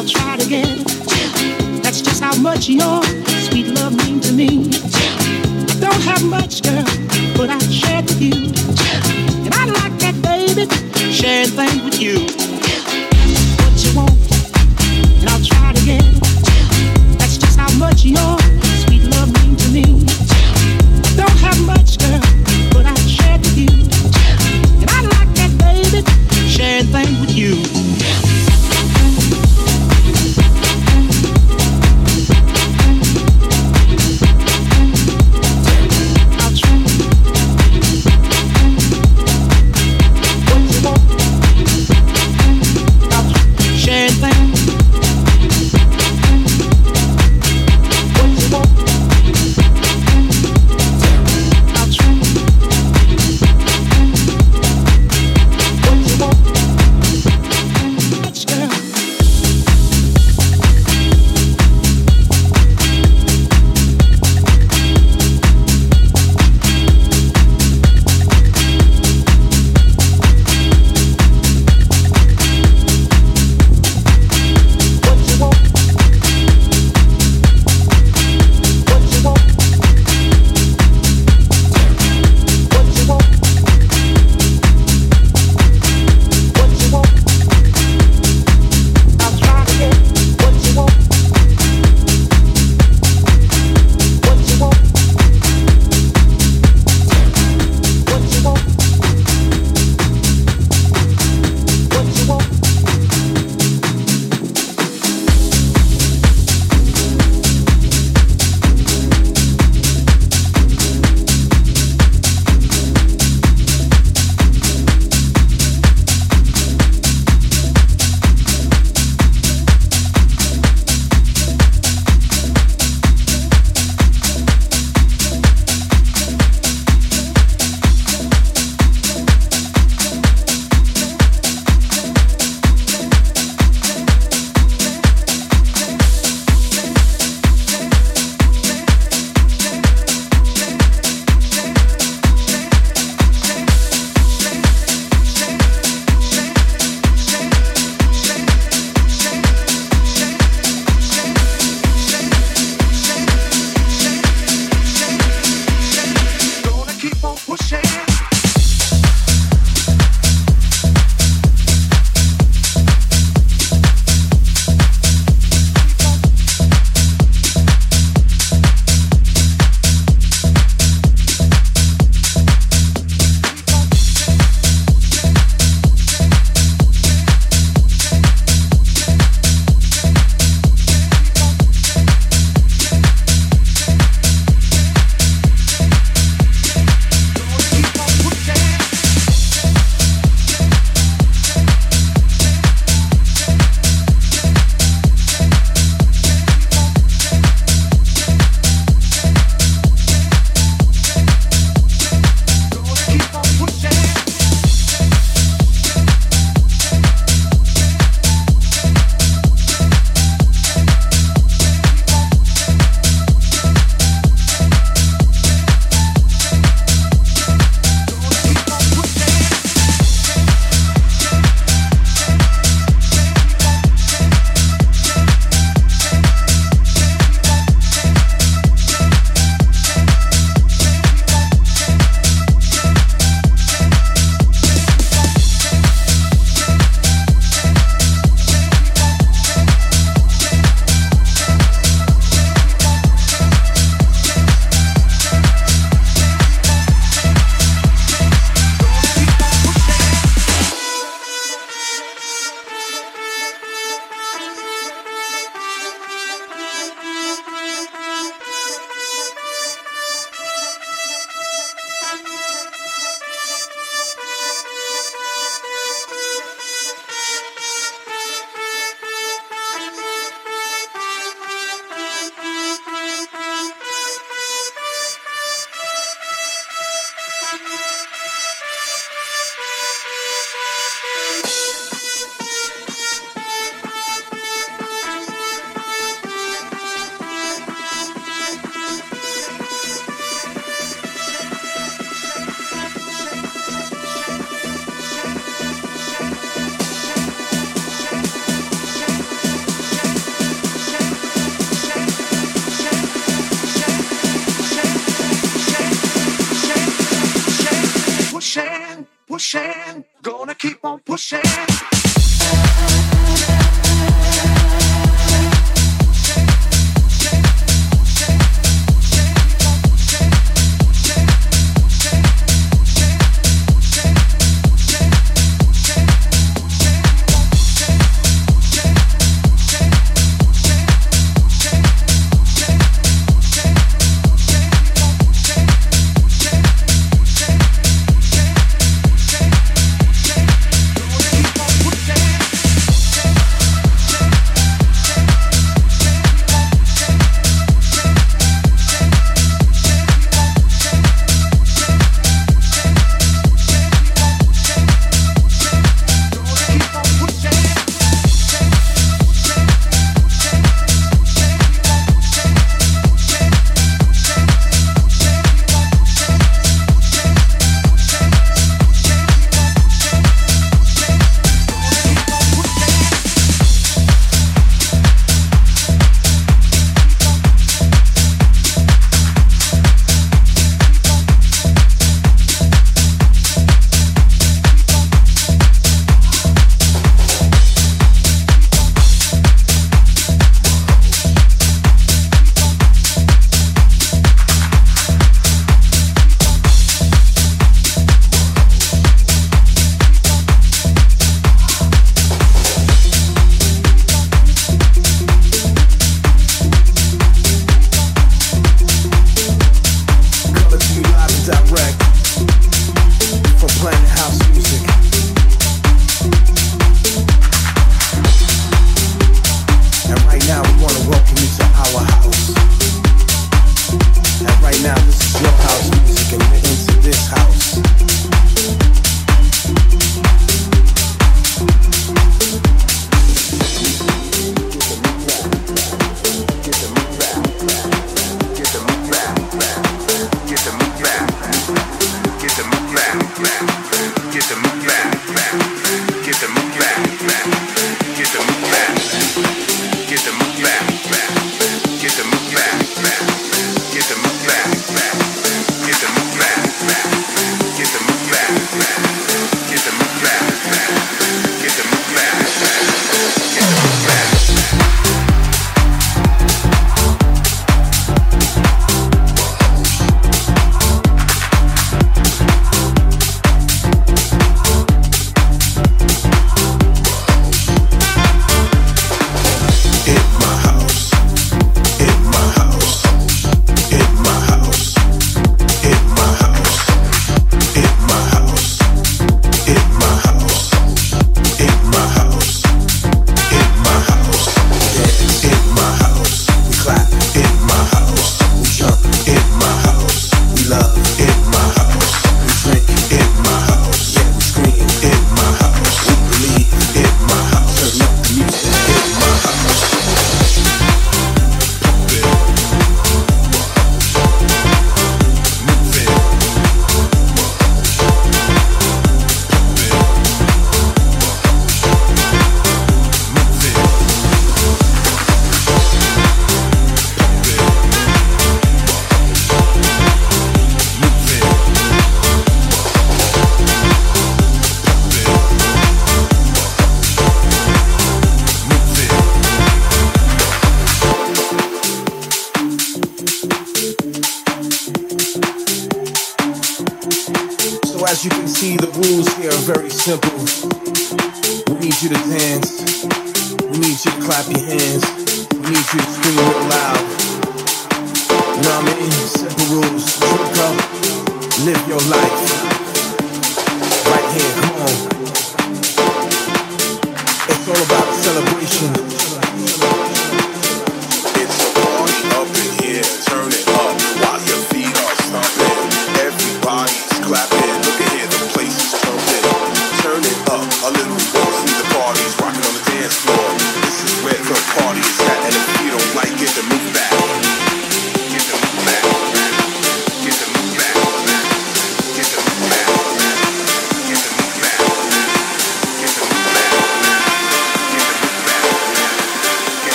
I'll try it again. That's just how much your sweet love means to me. I don't have much, girl, but I share with you. And I like that, baby, sharing things with you.